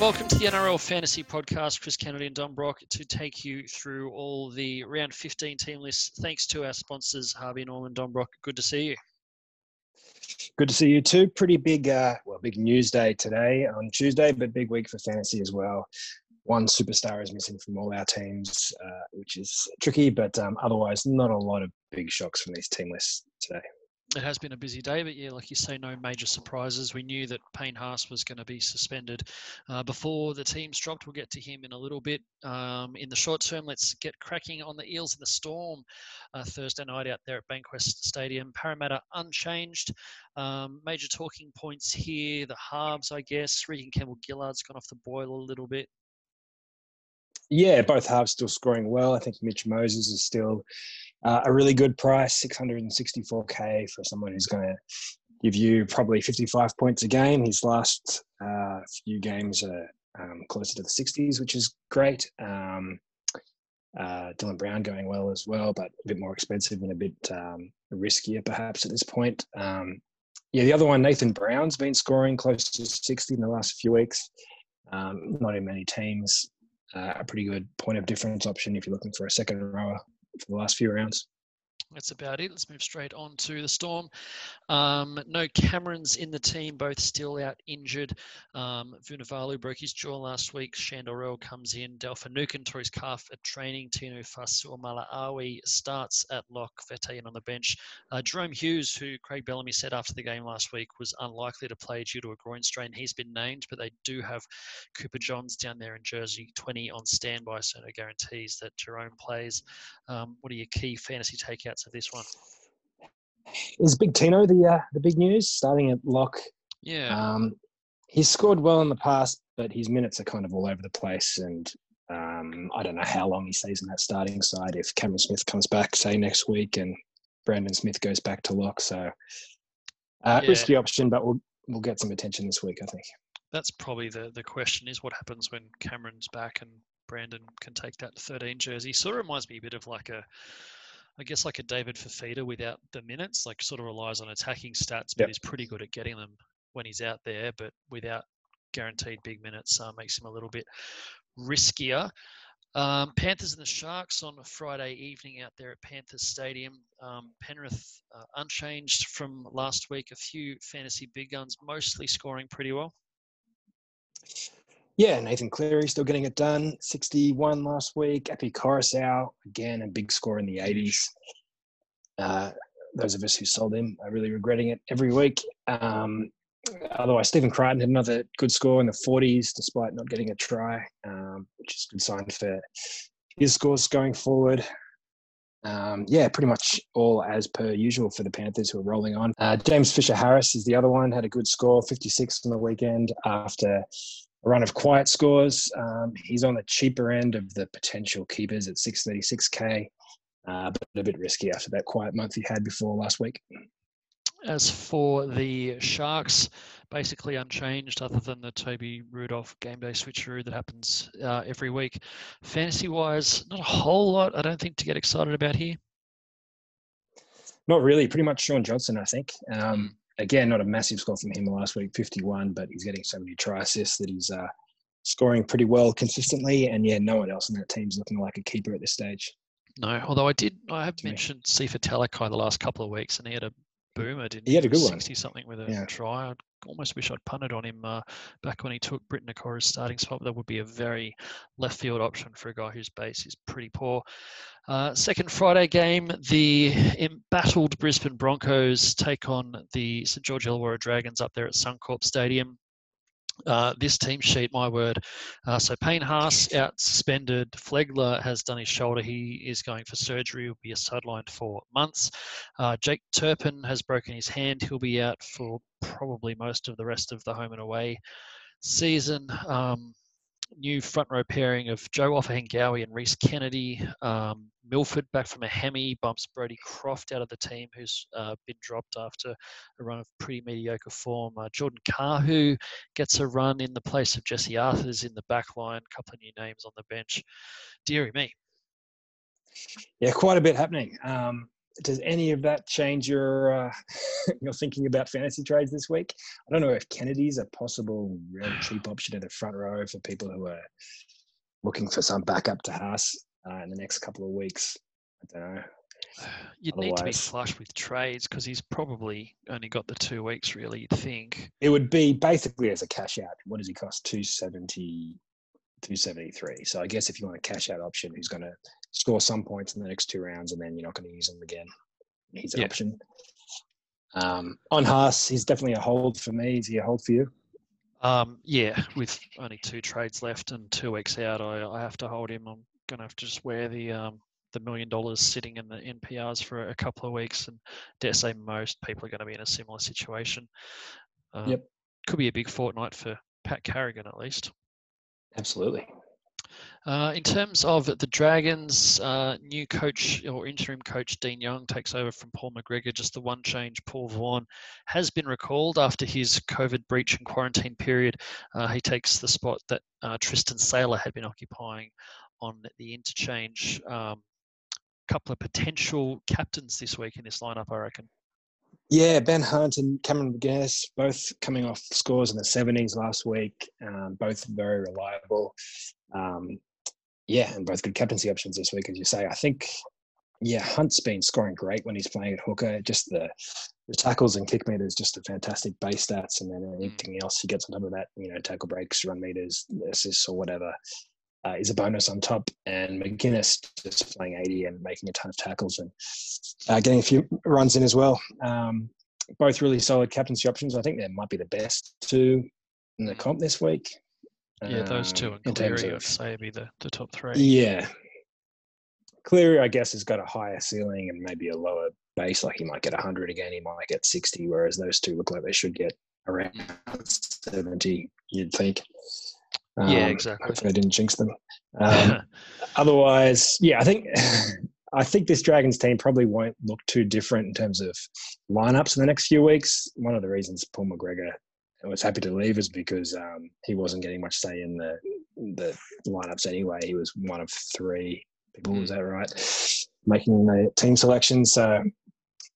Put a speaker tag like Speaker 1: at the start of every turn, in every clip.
Speaker 1: Welcome to the NRL Fantasy Podcast. Chris Kennedy and Don Brock to take you through all the round 15 team lists. Thanks to our sponsors, Harvey Norman, Don Brock. Good to see you.
Speaker 2: Good to see you too. Pretty big, uh, well, big news day today on Tuesday, but big week for fantasy as well. One superstar is missing from all our teams, uh, which is tricky, but um, otherwise, not a lot of big shocks from these team lists today
Speaker 1: it has been a busy day, but yeah, like you say, no major surprises. We knew that Payne Haas was going to be suspended uh, before the teams dropped. We'll get to him in a little bit. Um, in the short term, let's get cracking on the Eels in the Storm uh, Thursday night out there at Bankwest Stadium. Parramatta unchanged. Um, major talking points here: the halves, I guess. Reagan Campbell Gillard's gone off the boil a little bit.
Speaker 2: Yeah, both halves still scoring well. I think Mitch Moses is still uh, a really good price, 664k for someone who's going to give you probably 55 points a game. His last uh, few games are um, closer to the 60s, which is great. Um, uh, Dylan Brown going well as well, but a bit more expensive and a bit um, riskier perhaps at this point. Um, yeah, the other one, Nathan Brown's been scoring close to 60 in the last few weeks. Um, not in many teams. Uh, a pretty good point of difference option if you're looking for a second rower for the last few rounds
Speaker 1: that's about it. Let's move straight on to the Storm. Um, no Camerons in the team, both still out injured. Um, Vunivalu broke his jaw last week. Shandorel comes in. Dale Finucane tore his calf at training. Tino Fa'asuamaleaui starts at lock. Vetein on the bench. Uh, Jahrome Hughes, who Craig Bellamy said after the game last week was unlikely to play due to a groin strain, he's been named, but they do have Cooper Johns down there in Jersey 20 on standby, so no guarantees that Jahrome plays. Um, what are your key fantasy takeouts? Of this one?
Speaker 2: Is Big Tino the uh, the big news? Starting at lock.
Speaker 1: Yeah.
Speaker 2: Um, he's scored well in the past, but his minutes are kind of all over the place, and um, I don't know how long he stays in that starting side. If Cameron Smith comes back, say next week, and Brandon Smith goes back to lock, so uh, yeah. risky option, but we'll we'll get some attention this week, I think.
Speaker 1: That's probably the the question: is what happens when Cameron's back and Brandon can take that 13 jersey. Sort of reminds me a bit of like a I guess like a David Fifita without the minutes, like sort of relies on attacking stats, but yep. he's pretty good at getting them when he's out there, but without guaranteed big minutes, uh, makes him a little bit riskier. Um, Panthers and the Sharks on a Friday evening out there at Panthers Stadium. Um, Penrith uh, unchanged from last week. A few fantasy big guns, mostly scoring pretty well.
Speaker 2: Yeah, Nathan Cleary still getting it done. 61 last week. Api Koroisau, again, a big score in the 80s. Uh, those of us who sold him are really regretting it every week. Um, otherwise, Stephen Crichton had another good score in the 40s despite not getting a try, um, which is a good sign for his scores going forward. Um, yeah, pretty much all as per usual for the Panthers who are rolling on. Uh, James Fisher Harris is the other one, had a good score, 56 on the weekend after a run of quiet scores. Um, he's on the cheaper end of the potential keepers at 636k, uh, but a bit risky after that quiet month he had before last week.
Speaker 1: As for the Sharks, basically unchanged other than the Toby Rudolph game day switcheroo that happens uh, every week. Fantasy wise, not a whole lot, I don't think, to get excited about here.
Speaker 2: Not really. Pretty much Shaun Johnson, I think. Um, again, not a massive score from him last week, 51, but he's getting so many try assists that he's uh, scoring pretty well consistently. And yeah, no one else in that team's looking like a keeper at this stage.
Speaker 1: No, although I did, I have mentioned Sifa Talakai the last couple of weeks, and he had a boomer, didn't
Speaker 2: he? He had a good
Speaker 1: 60 something with a yeah. try. I almost wish I'd punted on him uh, back when he took Briton Nikora's starting spot. That would be a very left field option for a guy whose base is pretty poor. Uh, second Friday game, the embattled Brisbane Broncos take on the St George Illawarra Dragons up there at Suncorp Stadium. Uh, this team sheet, my word. Uh, so Payne Haas out suspended. Flegler has done his shoulder. He is going for surgery. He'll be sidelined for months. Uh, Jake Turpin has broken his hand. He'll be out for probably most of the rest of the home and away season. Um, new front row pairing of Joe Ofahengaue and Rhys Kennedy. Um, Milford back from a hemi bumps Brodie Croft out of the team, who's uh, been dropped after a run of pretty mediocre form. Uh, Jordan Kahu gets a run in the place of Jesse Arthurs in the back line. A couple of new names on the bench. Deary me.
Speaker 2: Yeah, quite a bit happening. Um, does any of that change your uh, your thinking about fantasy trades this week? I don't know if Kennedy's a possible real cheap option in the front row for people who are looking for some backup to Haas uh, in the next couple of weeks. I don't know.
Speaker 1: You'd need to be flush with trades because he's probably only got the two weeks, really. You'd think
Speaker 2: it would be basically as a cash out. What does he cost? 270, 273. So I guess if you want a cash out option, he's going to score some points in the next two rounds, and then you're not going to use him again. He's an yeah. option. Um, on Haas, he's definitely a hold for me. Is he a hold for you?
Speaker 1: Um, yeah, with only two trades left and two weeks out, I, I have to hold him. I'm going to have to just wear the um, the million dollars sitting in the NPRs for a couple of weeks, and dare say most people are going to be in a similar situation.
Speaker 2: Um, yep,
Speaker 1: could be a big fortnight for Pat Carrigan at least.
Speaker 2: Absolutely.
Speaker 1: Uh, in terms of the Dragons, uh, new coach or interim coach Dean Young takes over from Paul McGregor. Just the one change, Paul Vaughan has been recalled after his COVID breach and quarantine period. Uh, he takes the spot that uh, Tristan Sailor had been occupying on the interchange. Um, couple of potential captains this week in this lineup, I reckon.
Speaker 2: Yeah, Ben Hunt and Cameron McInnes, both coming off scores in the 70s last week, um, both very reliable. Um, yeah, and both good captaincy options this week, as you say. I think, yeah, Hunt's been scoring great when he's playing at hooker. Just the, the tackles and kick meters, just a fantastic base stats, and then mm. anything else he gets on top of that, you know, tackle breaks, run meters, assists, or whatever uh, is a bonus on top. And McInnes just playing 80 and making a ton of tackles and uh, getting a few runs in as well. Um, both really solid captaincy options. I think they might be the best two in the comp this week.
Speaker 1: Yeah, those two um, and Cleary, I'd say, be the, the top three.
Speaker 2: Yeah. Cleary, I guess, has got a higher ceiling and maybe a lower base. Like he might get 100 again, he might get 60, whereas those two look like they should get around 70, you'd think.
Speaker 1: Um, yeah, exactly.
Speaker 2: I didn't jinx them. Um, otherwise, yeah, I think I think this Dragons team probably won't look too different in terms of lineups in the next few weeks. One of the reasons Paul McGregor was happy to leave is because um, he wasn't getting much say in the the lineups anyway. He was one of three people. Was that right? Making the team selection. So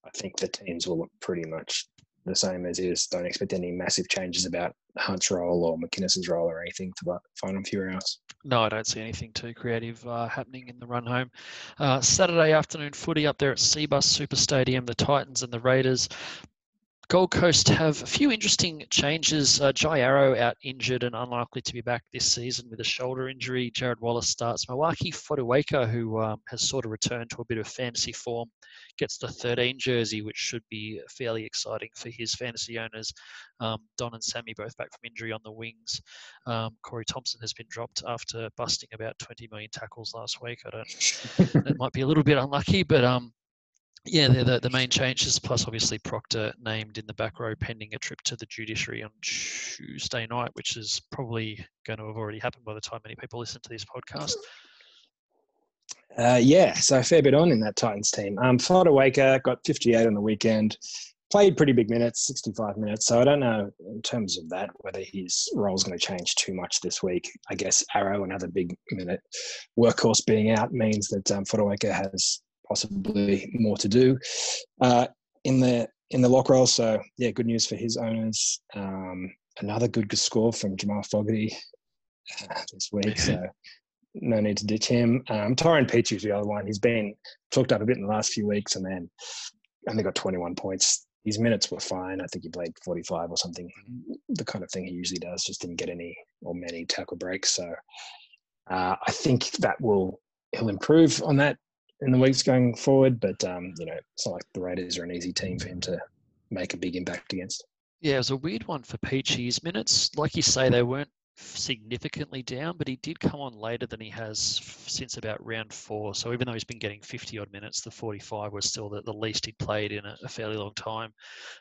Speaker 2: I think the teams will look pretty much the same as is. Don't expect any massive changes about Hunt's role or McInnes's role or anything for the final few hours.
Speaker 1: No, I don't see anything too creative uh, happening in the run home. Uh, Saturday afternoon footy up there at Cbus Super Stadium, the Titans and the Raiders. Gold Coast have a few interesting changes. Uh, Jai Arrow out injured and unlikely to be back this season with a shoulder injury. Jarrod Wallace starts. Moeaki Fotuaika, who um, has sort of returned to a bit of fantasy form, gets the 13 jersey, which should be fairly exciting for his fantasy owners. Um, Don and Sammy both back from injury on the wings. Um, Corey Thompson has been dropped after busting about 20 million tackles last week. I don't. it might be a little bit unlucky, but um, yeah, the, the main changes, plus obviously Proctor named in the back row pending a trip to the judiciary on Tuesday night, which is probably going to have already happened by the time many people listen to this podcast.
Speaker 2: Uh, yeah, so a fair bit on in that Titans team. Um, Fotuaika got 58 on the weekend, played pretty big minutes, 65 minutes. So I don't know in terms of that whether his role is going to change too much this week. I guess Arrow, another big minute workhorse being out, means that um, Fotuaika has possibly more to do uh, in the in the lock roll. So yeah, good news for his owners. Um, another good score from Jamal Fogarty uh, this week. So no need to ditch him. Um, Peachey is the other one. He's been talked up a bit in the last few weeks, and then only got 21 points. His minutes were fine. I think he played 45 or something. The kind of thing he usually does. Just didn't get any or many tackle breaks. So uh, I think that will he'll improve on that in the weeks going forward. But um, you know, it's not like the Raiders are an easy team for him to make a big impact against.
Speaker 1: Yeah, it was a weird one for Peachey's minutes. Like you say, they weren't significantly down, but he did come on later than he has since about round four. So even though he's been getting 50 odd minutes, the 45 was still the, the least he'd played in a, a, fairly long time.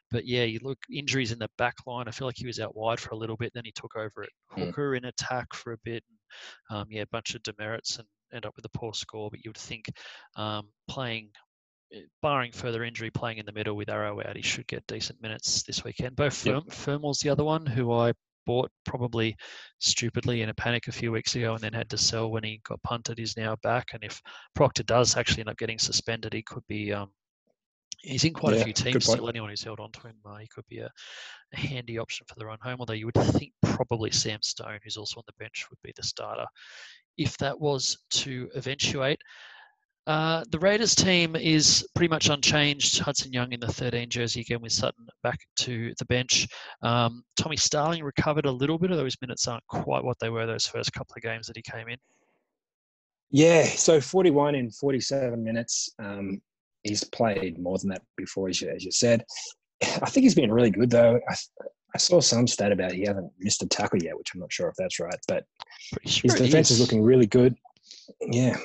Speaker 1: But yeah, you look injuries in the back line. I feel like he was out wide for a little bit. Then he took over at hmm. hooker in attack for a bit. Um, yeah, a bunch of demerits and end up with a poor score. But you would think um, playing eh, barring further injury, playing in the middle with Arrow out, he should get decent minutes this weekend. Both Firm, yep. Fermal's the other one who I bought probably stupidly in a panic a few weeks ago and then had to sell when he got punted is now back. And if Proctor does actually end up getting suspended, he could be um, He's in quite
Speaker 2: Yeah,
Speaker 1: a few teams
Speaker 2: point.
Speaker 1: still. Anyone who's held on to him, uh, he could be a, a handy option for their own home. Although you would think probably Sam Stone, who's also on the bench, would be the starter if that was to eventuate. Uh, the Raiders team is pretty much unchanged. Hudson Young in the 13 jersey again with Sutton back to the bench. Um, Tommy Starling recovered a little bit, although his minutes aren't quite what they were those first couple of games that he came in.
Speaker 2: Yeah, so 41 in 47 minutes. Um, he's played more than that before, as you, as you said. I think he's been really good, though. I, I saw some stat about he hasn't missed a tackle yet, which I'm not sure if that's right, but
Speaker 1: sure
Speaker 2: his defense is looking really good. Yeah,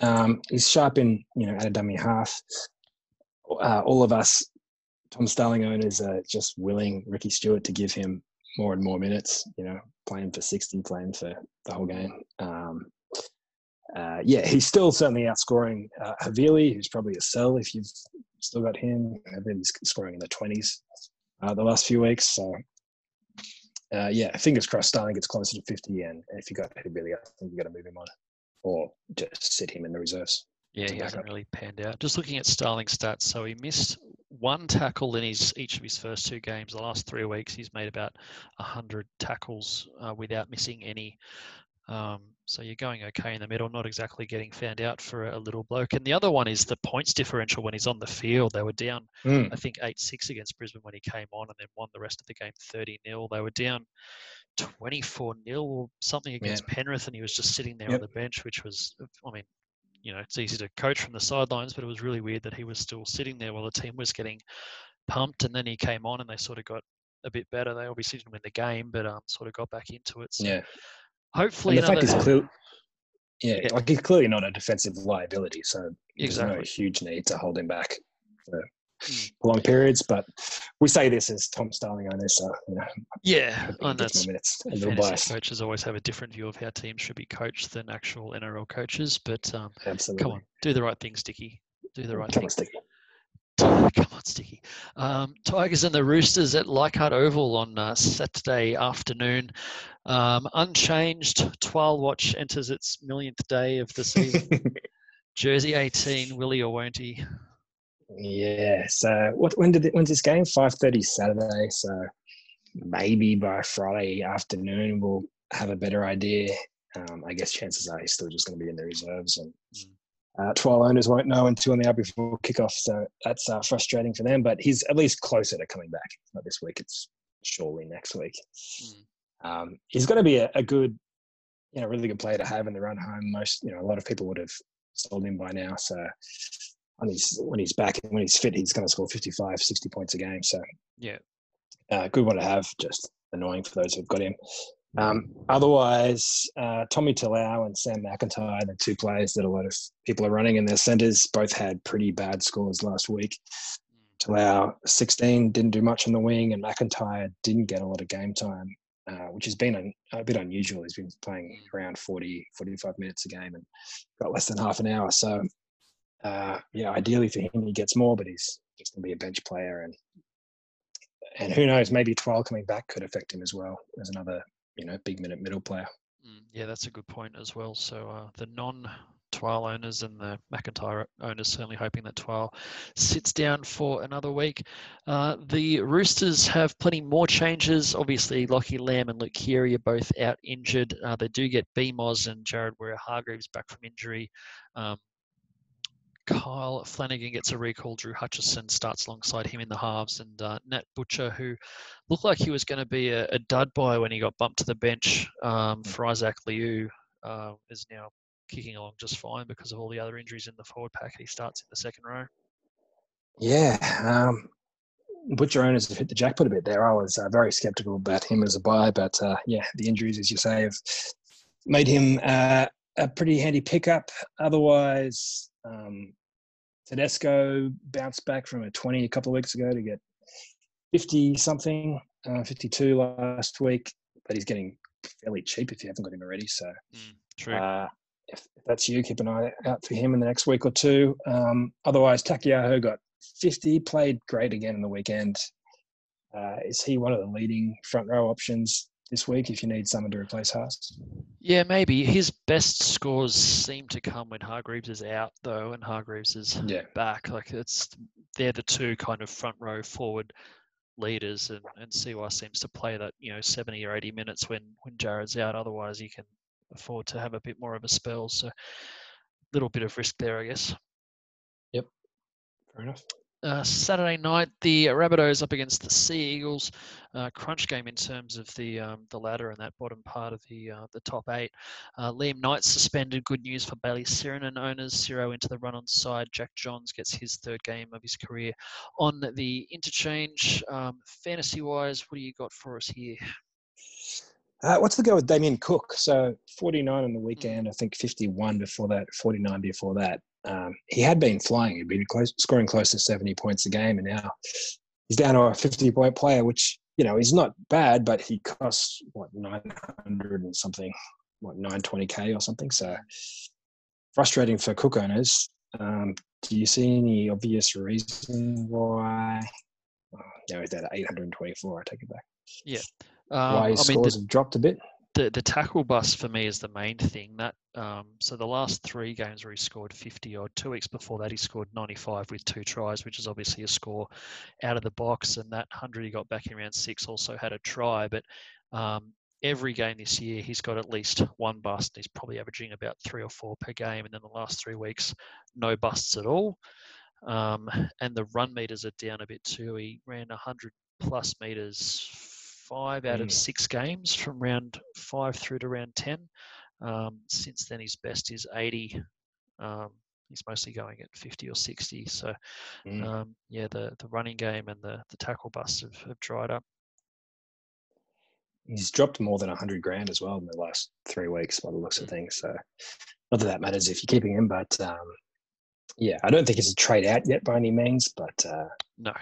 Speaker 2: um, he's sharp in you know at a dummy half. Uh, all of us Tom Starling owners are just willing Ricky Stuart to give him more and more minutes. You know, playing for sixty, playing for the whole game. Um, uh, yeah, he's still certainly outscoring uh, Havili, who's probably a sell if you've still got him. Havili's scoring in the twenties uh, the last few weeks. So, uh, yeah, fingers crossed Starling gets closer to 50. And if you've got Havili, I think you've got to move him on or just sit him in the reserves.
Speaker 1: Yeah, he hasn't
Speaker 2: up.
Speaker 1: really panned out. Just looking at Starling's stats, so he missed one tackle in his each of his first two games. The last three weeks, he's made about hundred tackles uh, without missing any. Um, so you're going okay in the middle, not exactly getting found out for a little bloke. And the other one is the points differential when he's on the field. They were down,
Speaker 2: Mm,
Speaker 1: I think, eight six against Brisbane when he came on, and then won the rest of the game thirty 0 They were down. 24 0 or something against Penrith, and he was just sitting there
Speaker 2: Yep.
Speaker 1: on the bench, which was, I mean, you know, it's easy to coach from the sidelines, but it was really weird that he was still sitting there while the team was getting pumped, and then he came on and they sort of got a bit better. They obviously didn't win the game, but um, sort of got back into it. So
Speaker 2: yeah.
Speaker 1: Hopefully,
Speaker 2: And the fact is clear. Yeah,
Speaker 1: Yeah.
Speaker 2: like he's clearly not a defensive liability, so there's no huge need to hold him back for
Speaker 1: Mm.
Speaker 2: long periods. But we say this as Tom Starling owners, so you know,
Speaker 1: yeah, and that's
Speaker 2: minutes. A little biased,
Speaker 1: coaches always have a different view of how teams should be coached than actual NRL coaches. But um,
Speaker 2: absolutely.
Speaker 1: come on, do the right thing, Sticky. Do the right
Speaker 2: Come
Speaker 1: thing.
Speaker 2: on, Sticky.
Speaker 1: Come on, Sticky. Um, Tigers and the Roosters at Leichhardt Oval on uh, Saturday afternoon. Um, unchanged, Twile Watch enters its millionth day of the season. Jersey 18, Willie or won't he?
Speaker 2: yeah. So what? When did it, when's this game? Five thirty Saturday. So maybe by Friday afternoon we'll have a better idea. Um, I guess chances are he's still just going to be in the reserves, and
Speaker 1: Mm.
Speaker 2: Uh, Twile owners won't know until an hour before kickoff. So that's uh, frustrating for them. But he's at least closer to coming back. Not this week. It's surely next week.
Speaker 1: Mm.
Speaker 2: Um, he's going to be a, a good, you know, really good player to have in the run home. Most, you know, a lot of people would have sold him by now. So when he's when he's back and when he's fit, he's going to score 55, 60 points a game. So
Speaker 1: Yeah.
Speaker 2: uh, good one to have. Just annoying for those who've got him. Um, otherwise, uh, Tommy Talau and Sam McIntyre, the two players that a lot of people are running in their centres, both had pretty bad scores last week. Talau 16 didn't do much on the wing, and McIntyre didn't get a lot of game time, uh, which has been a bit unusual. He's been playing around 40, 45 minutes a game and got less than half an hour. So, uh, yeah, ideally for him, he gets more, but he's just going to be a bench player. And and who knows, maybe Twile coming back could affect him as well as another, you know, big minute middle player.
Speaker 1: Mm, Yeah, that's a good point as well. So uh, the non Twile owners and the McIntyre owners certainly hoping that Twile sits down for another week. Uh, the Roosters have plenty more changes. Obviously, Lockie Lam and Luke Keary are both out injured. Uh, they do get BMOS and Jared Waerea Hargreaves back from injury. Um, Kyle Flanagan gets a recall. Drew Hutchison starts alongside him in the halves, and uh, Nat Butcher, who looked like he was going to be a, a dud buy when he got bumped to the bench um, for Isaac Liu, uh, is now kicking along just fine because of all the other injuries in the forward pack. He starts in the second row.
Speaker 2: Yeah, um, Butcher owners have hit the jackpot a bit there. I was uh, very skeptical about him as a buy, but uh, yeah, the injuries, as you say, have made him uh, a pretty handy pickup. Otherwise, um, Tedesco bounced back from a 20 a couple of weeks ago to get 50 something, uh, 52 last week, but he's getting fairly cheap if you haven't got him already. So
Speaker 1: True.
Speaker 2: uh, if, if that's you, keep an eye out for him in the next week or two. Um, otherwise, Taukeiaho got 50, played great again in the weekend. Uh, is he one of the leading front row options? This week if you need someone to replace Haas.
Speaker 1: Yeah, maybe his best scores seem to come when Hargreaves is out, though, and Hargreaves is
Speaker 2: Yeah.
Speaker 1: back. Like it's they're the two kind of front row forward leaders, and and CY seems to play that you know seventy or eighty minutes when when Jared's out. Otherwise, he can afford to have a bit more of a spell. So, little bit of risk there, I guess. Yep.
Speaker 2: Fair enough.
Speaker 1: Uh, Saturday night, the Rabbitohs up against the Sea Eagles. Uh, crunch game in terms of the um, the ladder and that bottom part of the uh, the top eight. Uh, Liam Knight suspended. Good news for Bailey Sironen owners. Zero into the run on side. Jack Johns gets his third game of his career on the interchange. Um, fantasy wise, what do you got for us here?
Speaker 2: Uh, what's the go with Damien Cook? So 49 on the weekend, I think 51 before that, 49 before that. Um, he had been flying. He'd been close, scoring close to 70 points a game, and now he's down to a 50 point player, which you know is not bad, but he costs what 900 and something, what 920k or something. So frustrating for Cook owners. Um, do you see any obvious reason why? Oh, no, he's at 824. I take it back.
Speaker 1: Um,
Speaker 2: why his
Speaker 1: I mean,
Speaker 2: scores
Speaker 1: the,
Speaker 2: have dropped a bit?
Speaker 1: The the tackle bust for me is the main thing. That um, so the last three games where he scored 50 odd. Two weeks before that, he scored 95 with two tries, which is obviously a score out of the box. And that hundred he got back in round six also had a try. But um, every game this year, he's got at least one bust. He's probably averaging about three or four per game. And then the last three weeks, no busts at all. Um, and the run meters are down a bit too. He ran 100 plus meters five out of
Speaker 2: Mm.
Speaker 1: six games from round five through to round 10. Um, since then, his best is 80. Um, he's mostly going at 50 or 60. So,
Speaker 2: Mm.
Speaker 1: um, yeah, the, the running game and the, the tackle busts have, have dried up.
Speaker 2: he's dropped more than 100 grand as well in the last three weeks by the looks of things. So, not that that matters if you're keeping him, but um, yeah, I don't think it's a trade out yet by any means, but, uh,
Speaker 1: No.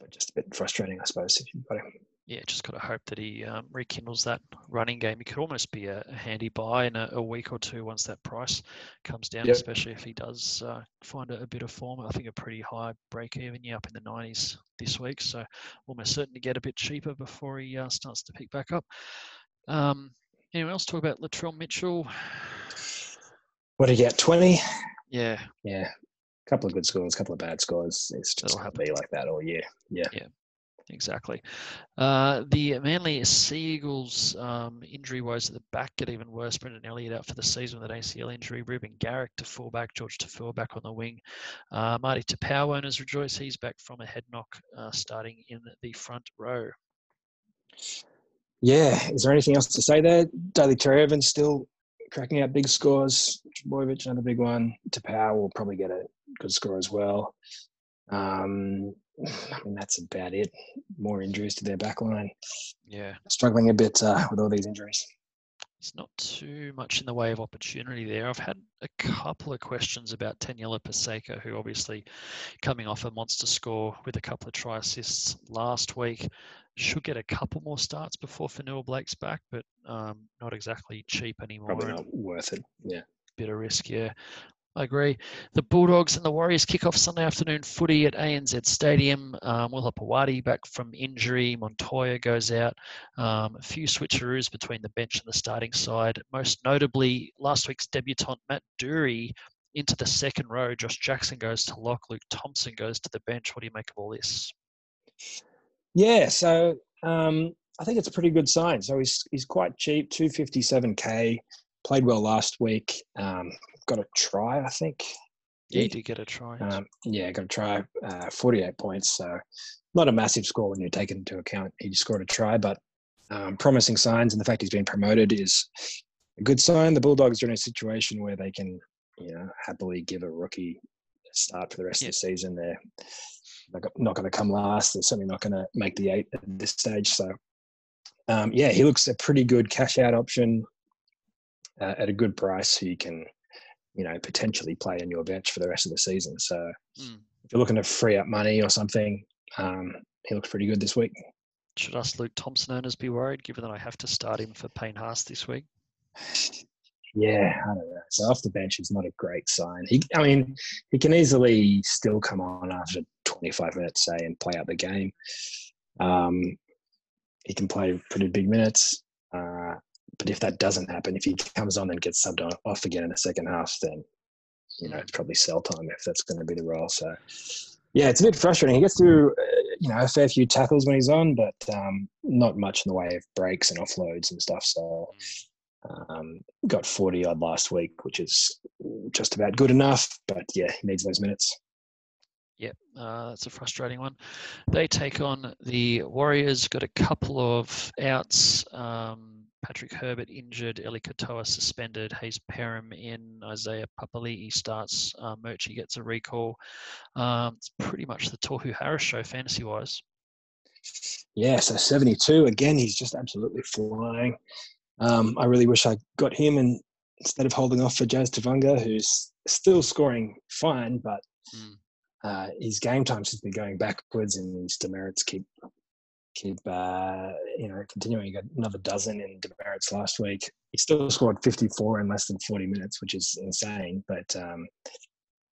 Speaker 2: But just a bit frustrating, I suppose, if you've got him.
Speaker 1: Yeah, just got to hope that he um, rekindles that running game. He could almost be a, a handy buy in a, a week or two once that price comes down,
Speaker 2: Yep.
Speaker 1: especially if he does uh, find a, a bit of form. I think a pretty high break even, yeah, up in the 90s this week. So almost certain to get a bit cheaper before he uh, starts to pick back up. Um, anyone else talk about Latrell Mitchell?
Speaker 2: What do you get? 20?
Speaker 1: Yeah,
Speaker 2: Yeah. A couple of good scores, a couple of bad scores. It's just going to be like that all year. Yeah.
Speaker 1: exactly. Uh, the Manly Sea Eagles um, injury woes at the back get even worse. Brendan Elliott out for the season with an ACL injury. Reuben Garrick to fullback. George Tafua back on the wing. Uh, Marty Taupau owners rejoice. He's back from a head knock uh, starting in the front row.
Speaker 2: Yeah. Is there anything else to say there? Daly Cherry Evans still cracking out big scores. Boyovich, another big one. Taupau will probably get a good score as well. Um, I mean, that's about it. More injuries to their back line.
Speaker 1: Yeah,
Speaker 2: Struggling a bit uh, with all these injuries.
Speaker 1: There's not too much in the way of opportunity there. I've had a couple of questions about Taniela Paseka, who obviously coming off a monster score with a couple of try assists last week. Should get a couple more starts before Fonua Blake's back, but um, not exactly cheap anymore.
Speaker 2: Probably not worth it. Yeah.
Speaker 1: bit of risk, yeah. I agree. The Bulldogs and the Warriors kick off Sunday afternoon footy at ANZ Stadium. Um, Will Hopoate back from injury. Montoya goes out. Um, a few switcheroos between the bench and the starting side. Most notably, last week's debutant Matt Doorey into the second row. Josh Jackson goes to lock. Luke Thompson goes to the bench. What do you make of all this?
Speaker 2: Yeah, so um, I think it's a pretty good sign. So he's he's quite cheap, two fifty seven k. Played well last week. Um, got a try, I think.
Speaker 1: Yeah, you did get a try.
Speaker 2: Um, yeah, got a try. Uh, forty eight points. So not a massive score when you take it into account. He scored a try, but um, promising signs, and the fact he's been promoted is a good sign. The Bulldogs are in a situation where they can, you know, happily give a rookie a start for the rest
Speaker 1: Yeah.
Speaker 2: of the season. They're not go- not going to come last. They're certainly not going to make the eight at this stage. So, um, yeah, he looks a pretty good cash out option uh, at a good price. Who you can, you know, potentially play in your bench for the rest of the season. So,
Speaker 1: Mm.
Speaker 2: if you're looking to free up money or something, um, he looks pretty good this week.
Speaker 1: Should us Luke Thompson owners be worried, given that I have to start him for Payne Haas this week?
Speaker 2: Yeah, I don't know. So off the bench is not a great sign. He, I mean, he can easily still come on after 25 minutes, say, and play out the game. Um, he can play pretty big minutes. Uh, but if that doesn't happen, if he comes on and gets subbed off again in the second half, then you know it's probably sell time if that's going to be the role. So yeah, it's a bit frustrating. He gets through you know a fair few tackles when he's on, but um, not much in the way of breaks and offloads and stuff. So um, got 40 odd last week, which is just about good enough. But yeah, he needs those minutes.
Speaker 1: Yep, uh, that's a frustrating one. They take on the Warriors. Got a couple of outs. Um, Patrick Herbert injured, Eli Katoa suspended, Hayze Perham in, Isaiah Papali'i starts, uh, Murchie gets a recall. Um, it's pretty much the Tohu Harris show fantasy wise.
Speaker 2: Yeah, so 72 again. He's just absolutely flying. Um, I really wish I got him and instead of holding off for Jazz Tevaga, who's still scoring fine, but mm. Uh, his game time seems to be going backwards and his demerits keep keep uh, you know continuing. He got another dozen in demerits last week. He still scored 54 in less than 40 minutes, which is insane. But um,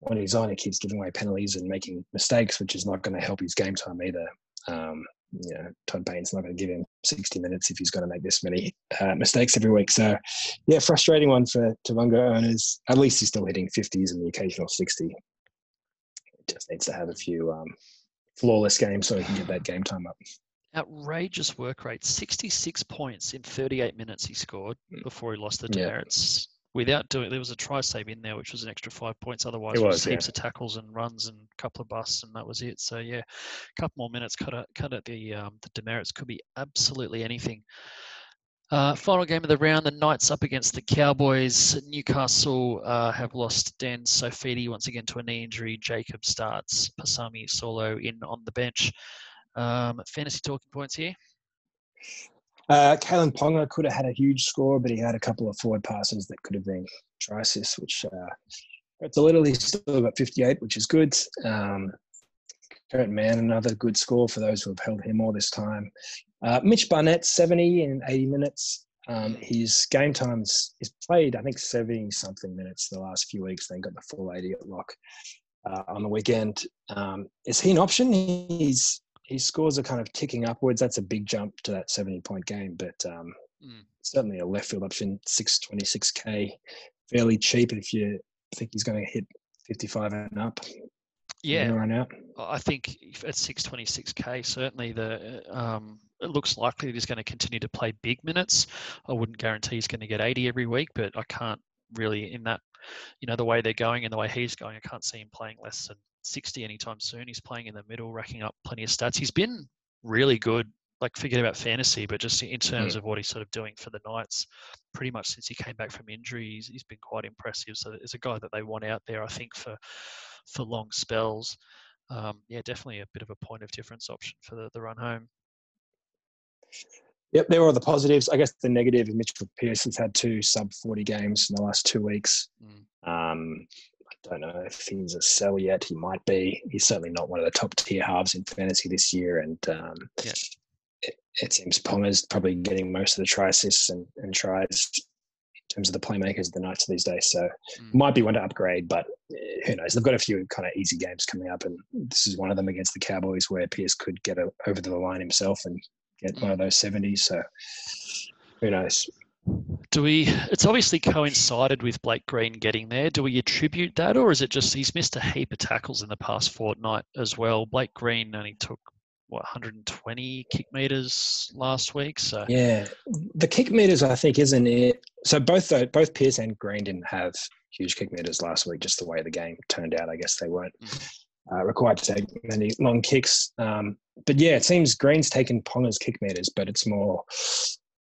Speaker 2: when he's on, he keeps giving away penalties and making mistakes, which is not going to help his game time either. Um, you know, Todd Payten's not going to give him 60 minutes if he's going to make this many uh, mistakes every week. So, yeah, frustrating one for Tevaga owners. At least he's still hitting 50s and the occasional 60. Just needs to have a few um, flawless games so he can get that game time up.
Speaker 1: Outrageous work rate. 66 points in 38 minutes he scored hmm. before he lost the demerits without doing there was a try save in there which was an extra five points otherwise it was, was heaps yeah. of tackles and runs and a couple of busts and that was it so yeah a couple more minutes cut at cut at the um, the demerits could be absolutely anything uh, final game of the round, the Knights up against the Cowboys. Newcastle uh, have lost Dan Saifiti once again to a knee injury. Jacob starts. Pasami Saulo in on the bench. Um, fantasy talking points here.
Speaker 2: Uh, Kalyn Ponga could have had a huge score, but he had a couple of forward passes that could have been try which uh, it's a little. He's still got 58, which is good. Um, Kurt Mann, another good score for those who have held him all this time. Uh, Mitch Barnett, 70 in 80 minutes. Um, his game times is played, I think, 70 something minutes the last few weeks. Then got the full 80 at lock uh, on the weekend. Um, is he an option? He's his scores are kind of ticking upwards. That's a big jump to that 70 point game, but um, mm. certainly a left field option, 626k, fairly cheap if you think he's going to hit 55 and up.
Speaker 1: Yeah, run out. I think at 626k, certainly the um, it looks likely that he's going to continue to play big minutes. I wouldn't guarantee he's going to get 80 every week, but I can't really in that, you know, the way they're going and the way he's going, I can't see him playing less than 60 anytime soon. He's playing in the middle, racking up plenty of stats. He's been really good, like forget about fantasy, but just in terms mm. of what he's sort of doing for the Knights, pretty much since he came back from injury, he's, he's been quite impressive. So there's a guy that they want out there, I think, for for long spells. Um, yeah, definitely a bit of a point of difference option for the, the run home.
Speaker 2: Yep, there are the positives. I guess the negative is Mitchell Pearce has had two sub 40 games in the last two weeks. Mm. Um, I don't know if he's a sell yet. He might be. He's certainly not one of the top tier halves in fantasy this year. And um, yeah. it, it, seems Ponga's probably getting most of the try assists and, and tries terms of the playmakers of the Knights these days. So mm. might be one to upgrade, but eh, who knows? They've got a few kind of easy games coming up, and this is one of them against the Cowboys where Pearce could get a, over the line himself and get mm. one of those 70s. So who knows?
Speaker 1: Do we? It's obviously coincided with Blake Green getting there. Do we attribute that, or is it just he's missed a heap of tackles in the past fortnight as well? Blake Green only took what 120 kick meters last week. So
Speaker 2: yeah, the kick meters I think isn't it. So both both Pearce and Green didn't have huge kick meters last week. Just the way the game turned out, I guess they weren't. Mm. Uh, required to take many long kicks. Um, but yeah, it seems Green's taken Ponga's kick meters, but it's more,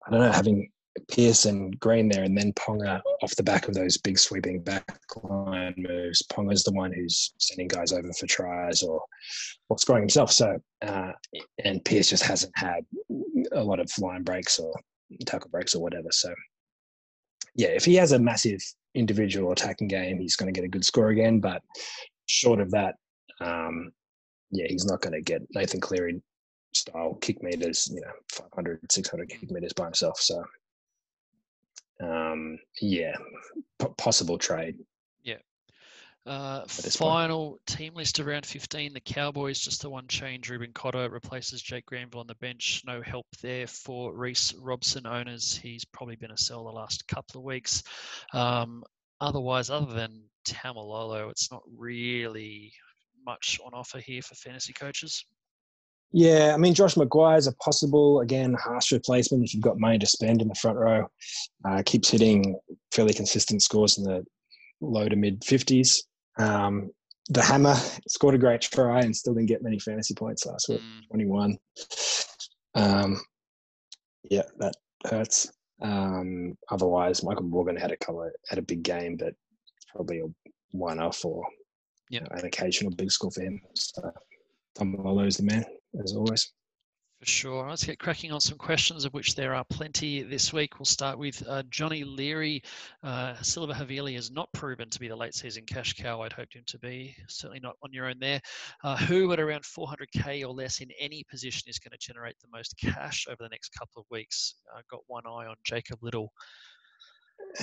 Speaker 2: I don't know, having Pearce and Green there, and then Ponga off the back of those big sweeping back line moves. Ponga's the one who's sending guys over for tries or or scoring himself. So uh, and Pearce just hasn't had a lot of line breaks or tackle breaks or whatever. So yeah, if he has a massive individual attacking game, he's going to get a good score again. But short of that, um, yeah, he's not going to get Nathan Cleary style kick meters, you know, 500, 600 kick meters by himself. So um, yeah, p- possible trade.
Speaker 1: Yeah. Uh,
Speaker 2: this point.
Speaker 1: final team list around 15. The Cowboys, just the one change. Reuben Cotter replaces Jake Granville on the bench. No help there for Reece Robson owners. He's probably been a sell the last couple of weeks. Um, otherwise, other than Taumalolo, it's not really much on offer here for fantasy coaches.
Speaker 2: Yeah, I mean, Josh McGuire is a possible, again, Haas replacement if you've got money to spend in the front row. Uh, keeps hitting fairly consistent scores in the low to mid 50s. Um, the Hammer scored a great try and still didn't get many fantasy points last week,
Speaker 1: Mm.
Speaker 2: 21. Um, yeah, that hurts. Um, otherwise, Michael Morgan had a couple, had a big game, but probably a one-off or
Speaker 1: Yeah.
Speaker 2: you know, an occasional big score for him. So, Taumalolo's the man, as always.
Speaker 1: For sure. Let's get cracking on some questions, of which there are plenty this week. We'll start with uh, Johnny Leary. Uh, Siliva Havili has not proven to be the late season cash cow I'd hoped him to be. Certainly not on your own there. Uh, who at around 400k or less in any position is going to generate the most cash over the next couple of weeks? I've got one eye on Jacob Liddle.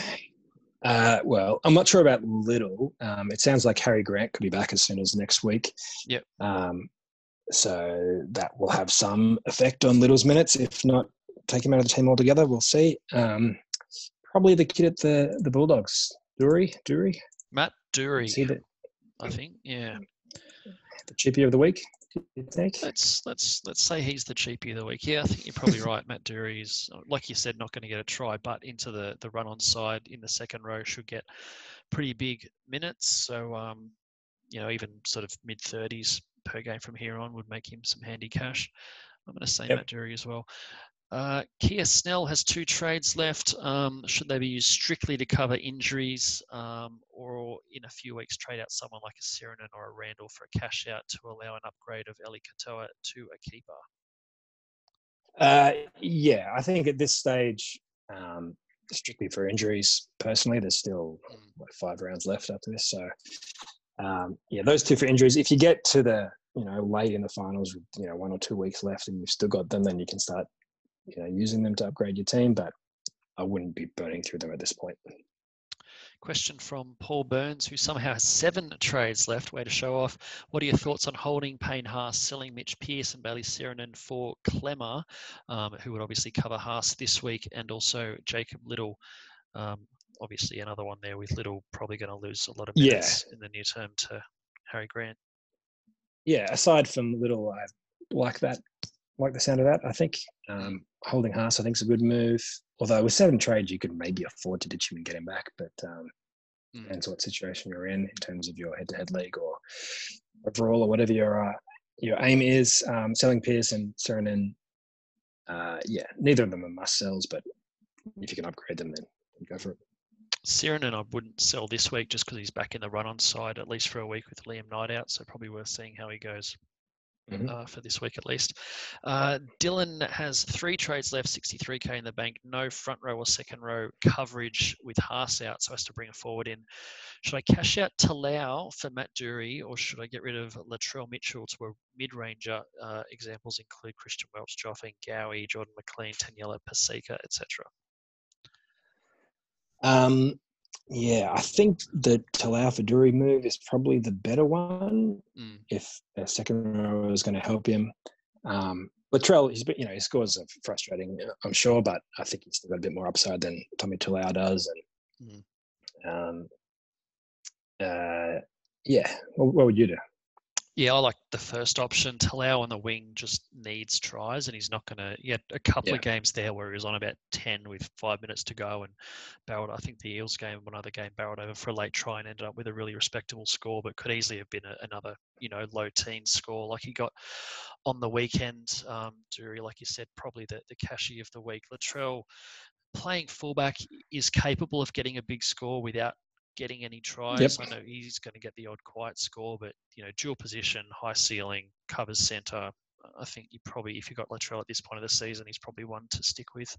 Speaker 2: Uh, well, I'm not sure about Liddle. Um, it sounds like Harry Grant could be back as soon as next week.
Speaker 1: Yep.
Speaker 2: Um, so that will have some effect on Liddle's minutes. If not, take him out of the team altogether. We'll see. Um, probably the kid at the the Bulldogs, Doorey. Doorey.
Speaker 1: Matt Doorey,
Speaker 2: Is he the,
Speaker 1: I think. Yeah.
Speaker 2: the chippy of the week? You think?
Speaker 1: Let's let's let's say he's the cheapie of the week. Yeah, I think you're probably right. Matt Doorey is, like you said, not going to get a try, but into the the run on side in the second row should get pretty big minutes. So um, you know, even sort of mid thirties per game from here on would make him some handy cash. I'm going to say
Speaker 2: Yep.
Speaker 1: Matt Doorey as well. Uh, Kia Snell has two trades left. Um, should they be used strictly to cover injuries, um, or in a few weeks trade out someone like a Sironen or a Randall for a cash out to allow an upgrade of Eli Katoa to a keeper?
Speaker 2: Uh, yeah, I think at this stage, um, strictly for injuries, personally, there's still
Speaker 1: Mm.
Speaker 2: what, five rounds left after this. So, um, yeah, those two for injuries. If you get to the, you know, late in the finals, with, you know, one or two weeks left and you've still got them, then you can start, you know, using them to upgrade your team. But I wouldn't be burning through them at this point.
Speaker 1: Question from Paul Burns, who somehow has seven trades left. Way to show off. What are your thoughts on holding Payne Haas, selling Mitch Pearce and Bailey Sironen for Klemmer, um, who would obviously cover Haas this week, and also Jacob Liddle? Um, obviously, another one there with Liddle probably going to lose a lot of
Speaker 2: Yeah.
Speaker 1: in the near term to Harry Grant.
Speaker 2: Yeah, aside from Liddle, I like that, like the sound of that. I think um, holding Haas, I think, is a good move. Although with seven trades, you could maybe afford to ditch him and get him back, but um,
Speaker 1: Mm.
Speaker 2: depends what situation you're in in terms of your head-to-head league or overall or whatever your uh, your aim is. Um, selling Pearce and Sironen, uh, yeah, neither of them are must sells, but if you can upgrade them, then go for it.
Speaker 1: Sironen I wouldn't sell this week just because he's back in the run on side, at least for a week with Liam Knight out. So probably worth seeing how he goes
Speaker 2: Mhm.
Speaker 1: uh, for this week at least. Uh, Dylan has three trades left, 63k in the bank, no front row or second row coverage with Haas out, so has to bring a forward in. Should I cash out Talau for Matt Doorey, or should I get rid of Latrell Mitchell to a mid-ranger? Uh, examples include Christian Welch, Joffing, Gowie, Jordan McLean, Taniela, Paseka, etc.
Speaker 2: Um, yeah, I think the Talau Faduri move is probably the better one
Speaker 1: Mm.
Speaker 2: if a second row is going to help him. Um, Latrell, he's been, you know, his scores are frustrating, uh, I'm sure, but I think he's still got a bit more upside than Tommy Talau does. And um, uh, yeah, what, what would you do?
Speaker 1: Yeah, I like the first option. Talau on the wing just needs tries, and he's not going to. He had a couple
Speaker 2: Yeah.
Speaker 1: of games there where he was on about 10 with five minutes to go and barreled, I think the Eels game, one other game, barreled over for a late try and ended up with a really respectable score, but could easily have been a, another, you know, low teen score like he got on the weekend. Um, Doorey, like you said, probably the, the cashy of the week. Latrell playing fullback is capable of getting a big score without getting any tries. I know he's going to get the odd quiet score, but you know, dual position, high ceiling, covers centre. I think you probably, if you got Latrell at this point of the season, he's probably one to stick with.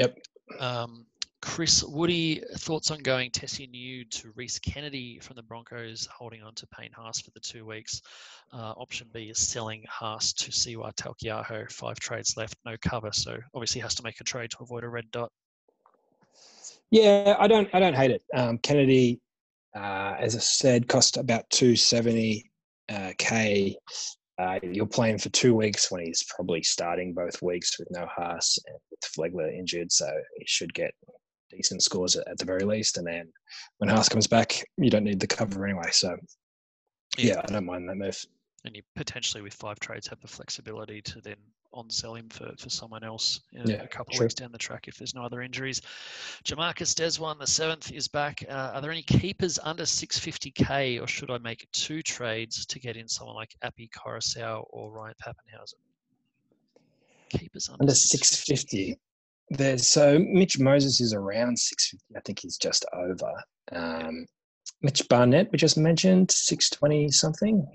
Speaker 2: Yep.
Speaker 1: Um, Chris Woody, thoughts on going Tessie New to Rhys Kennedy from the Broncos, holding on to Payne Haas for the two weeks. Uh, option B is selling Haas to Siwa Taukeiaho. Five trades left, no cover, so obviously has to make a trade to avoid a red dot.
Speaker 2: Yeah, I don't, I don't hate it. Um, Kennedy, uh, as I said, cost about 270 uh, k. Uh, you're playing for two weeks when he's probably starting both weeks with no Haas and with Flegler injured, so he should get decent scores at, at the very least. And then when Haas comes back, you don't need the cover anyway. So yeah, I don't mind that move.
Speaker 1: And you potentially, with five trades, have the flexibility to then on sell him for, for someone else in yeah, a couple of weeks down the track if there's no other injuries. Jamarcus Deswan, the seventh, is back. Uh, are there any keepers under 650k, or should I make two trades to get in someone like Api Koroisau or Ryan Papenhuyzen?
Speaker 2: Keepers under, under 650. There's so Mitch Moses is around 650. I think he's just over. Um, Mitch Barnett, we just mentioned, 620 something.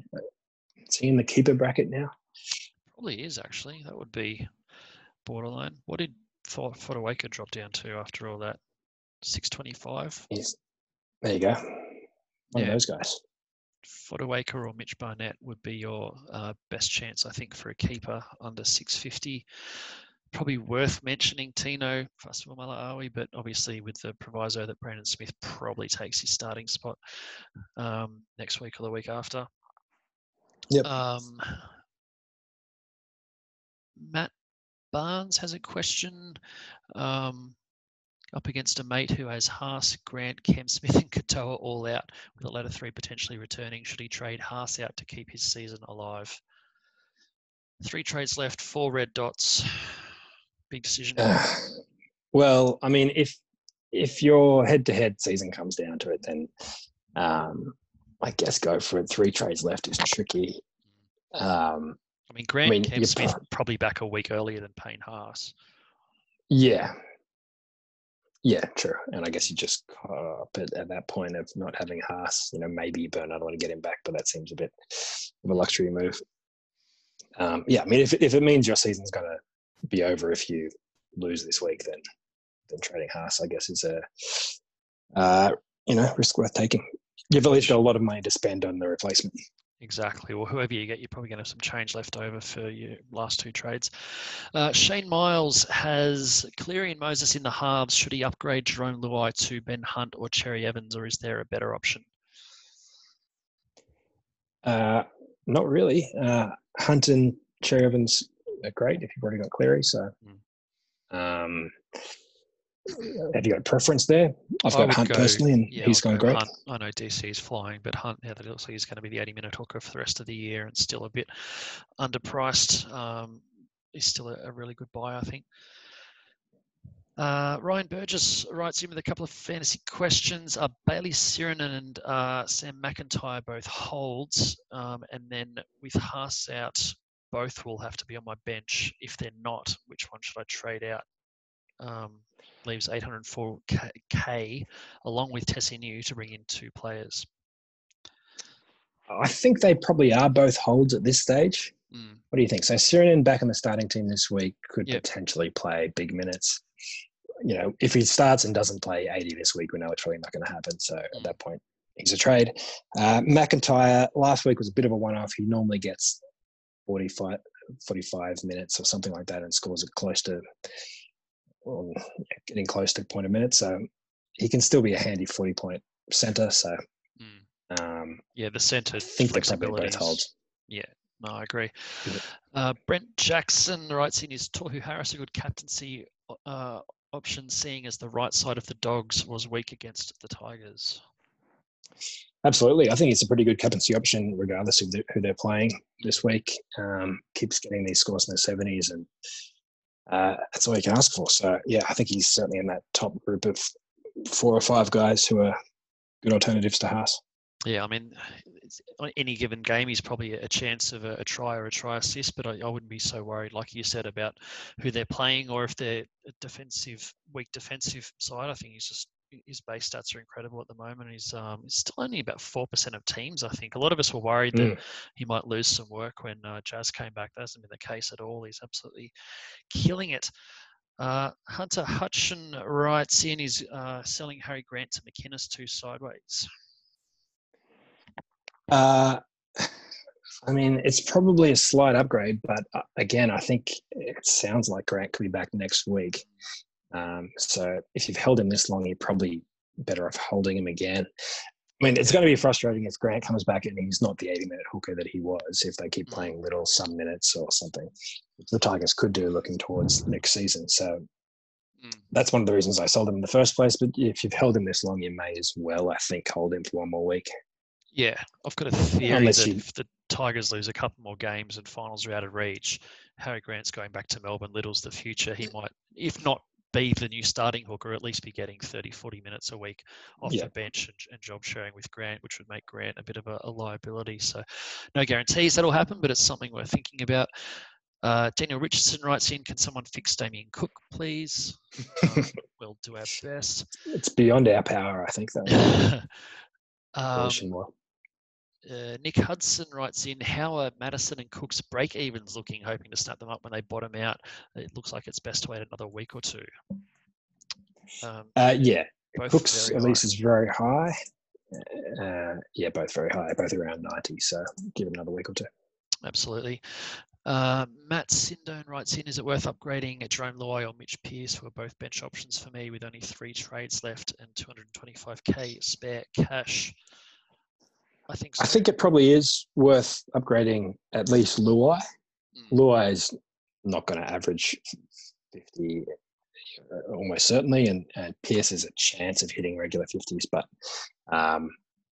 Speaker 2: Is he in the keeper bracket now?
Speaker 1: Probably is actually. That would be borderline. What did Fotuaika drop down to after all that? 625?
Speaker 2: Yes. There you go. One yeah. of those guys.
Speaker 1: Fotuaika or Mitch Barnett would be your uh, best chance, I think, for a keeper under 650 probably worth mentioning Tino Fa'asuamaleaui, but obviously with the proviso that Brandon Smith probably takes his starting spot um, next week or the week after.
Speaker 2: Yep.
Speaker 1: Um, Matt Barnes has a question. Um, up against a mate who has Haas, Grant, Cam Smith, and Katoa all out, with the latter three potentially returning. Should he trade Haas out to keep his season alive? Three trades left, four red dots big decision? Uh,
Speaker 2: well, I mean, if if your head-to-head season comes down to it, then um, I guess go for it. Three trades left is tricky. Um,
Speaker 1: I mean, Grant I mean, Smith pro- probably back a week earlier than Payne Haas.
Speaker 2: Yeah, yeah, true. And I guess you just up at, at, that point of not having Haas, you know, maybe you burn out want to get him back, but that seems a bit of a luxury move. Um, yeah, I mean, if if it means your season's going to be over if you lose this week, then then trading Haas, I guess, is a uh, you know risk worth taking. You've at least got a lot of money to spend on the replacement.
Speaker 1: Exactly. Well, whoever you get, you're probably going to have some change left over for your last two trades. Uh, Shane Miles has Cleary and Moses in the halves. Should he upgrade Jarome Luai to Ben Hunt or Cherry Evans, or is there a better option?
Speaker 2: Uh, not really. Uh, Hunt and Cherry Evans are great if you've already got Cleary. So, hmm. um, have you got a preference there? I've got Hunt go, personally, and yeah, he's going go great.
Speaker 1: Hunt. I know DC is flying, but Hunt, yeah, that looks like he's going to be the 80 minute hooker for the rest of the year and still a bit underpriced. Um, he's still a, a really good buy, I think. Uh, Ryan Burgess writes in with a couple of fantasy questions. Uh, Bayley Sironen and uh, Sam McIntyre both holds, um, and then with Haas out, both will have to be on my bench. If they're not, which one should I trade out? Um, leaves 804k along with Tessinu to bring in two players.
Speaker 2: I think they probably are both holds at this stage.
Speaker 1: Mm.
Speaker 2: What do you think? So Sironen back in the starting team this week could yep. potentially play big minutes. You know, if he starts and doesn't play 80 this week, we know it's probably not going to happen. So mm. at that point, he's a trade. Uh, McIntyre last week was a bit of a one-off. He normally gets 45, 45 minutes or something like that and scores it close to well, getting close to point a minute. So he can still be a handy 40 point center. So mm. um,
Speaker 1: yeah, the center. I
Speaker 2: think they probably both holds.
Speaker 1: Yeah, no, I agree. Uh, Brent Jackson writes in his Tohu Harris a good captaincy uh, option, seeing as the right side of the Dogs was weak against the Tigers.
Speaker 2: Absolutely, I think it's a pretty good captaincy option, regardless of the, who they're playing this week. Um, keeps getting these scores in the seventies, and uh, that's all you can ask for. So, yeah, I think he's certainly in that top group of four or five guys who are good alternatives to Haas.
Speaker 1: Yeah, I mean, on any given game, he's probably a chance of a, a try or a try assist, but I, I, wouldn't be so worried, like you said, about who they're playing or if they're a defensive, weak defensive side. I think he's just his base stats are incredible at the moment. He's um, he's still only about four percent of teams. I think a lot of us were worried mm. that he might lose some work when uh, Jazz came back. That hasn't been the case at all. He's absolutely killing it. Uh, Hunter Hutchin writes in he's uh, selling Harry Grant to McInnes two sideways.
Speaker 2: Uh, I mean, it's probably a slight upgrade, but uh, again, I think it sounds like Grant could be back next week. Um, so if you've held him this long, you're probably better off holding him again. I mean, it's going to be frustrating if Grant comes back and he's not the 80 minute hooker that he was if they keep playing Liddle some minutes or something. The Tigers could do looking towards next season. So mm. that's one of the reasons I sold him in the first place. But if you've held him this long, you may as well, I think, hold him for one more week.
Speaker 1: Yeah, I've got a theory Unless that you... if the Tigers lose a couple more games and finals are out of reach, Harry Grant's going back to Melbourne. Liddle's the future. He might, if not be the new starting hook or at least be getting 30, 40 minutes a week off yeah. the bench and, and, job sharing with Grant, which would make Grant a bit of a, a, liability. So, no guarantees that'll happen, but it's something we're thinking about. Uh, Daniel Richardson writes in, can someone fix Damien Cook, please? Um, we'll do our best.
Speaker 2: It's beyond our power, I think, though.
Speaker 1: um, uh, Nick Hudson writes in, how are Madison and Cook's break evens looking, hoping to snap them up when they bottom out? It looks like it's best to wait another week or two.
Speaker 2: Um, uh, yeah, Cook's at least is very high. Uh, yeah, both very high, both around 90. So give it another week or two.
Speaker 1: Absolutely. Uh, Matt Sindone writes in, is it worth upgrading Jarome Luai or Mitch Pearce, who are both bench options for me with only three trades left and 225k spare cash? I think so.
Speaker 2: I think it probably is worth upgrading at least Luai. Mm. Luai is not going to average 50 uh, almost certainly, and, and Pearce has a chance of hitting regular 50s, but um,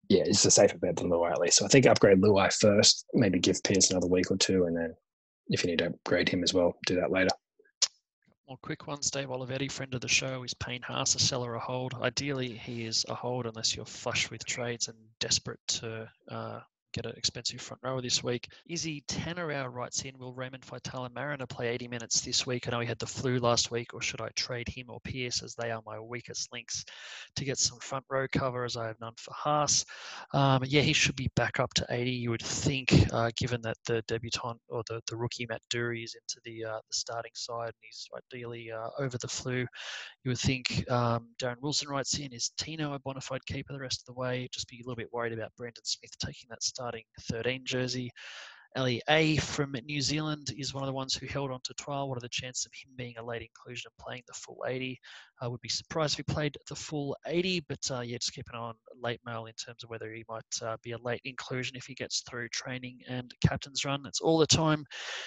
Speaker 2: yeah, it's a safer bet than Luai at least. So I think upgrade Luai first, maybe give Pearce another week or two, and then if you need to upgrade him as well, do that later
Speaker 1: more quick ones. Dave Olivetti, friend of the show, is Payne Haas a seller or a hold? Ideally, he is a hold unless you're flush with trades and desperate to uh, get an expensive front rower this week. Izzy Tannerow writes in, will Raymond Faitala Mariner play 80 minutes this week? I know he had the flu last week, or should I trade him or Pearce as they are my weakest links to get some front row cover as I have none for Haas? Um, yeah, he should be back up to 80, you would think, uh, given that the debutant or the, the rookie Matt Doorey is into the, uh, the starting side and he's ideally uh, over the flu. You would think um, Darren Wilson writes in, is Tino a bona fide keeper the rest of the way? Just be a little bit worried about Brandon Smith taking that start starting 13 jersey. Ellie A from New Zealand is one of the ones who held on to 12. What are the chances of him being a late inclusion and playing the full 80? I would be surprised if he played the full 80, but uh, yeah, just keep an eye on late mail in terms of whether he might uh, be a late inclusion if he gets through training and captain's run. That's all the time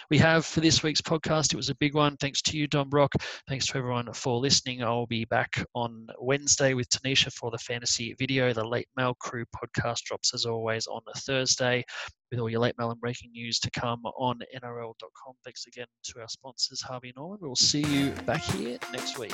Speaker 1: we have for this week's podcast. It was a big one. Thanks to you, Dom Brock. Thanks to everyone for listening. I'll be back on Wednesday with Tanisha for the fantasy video. The Late Mail Crew podcast drops as always on Thursday with all your late mail and breaking news to come on NRL.com. Thanks again to our sponsors, Harvey Norman. We'll see you back here next week.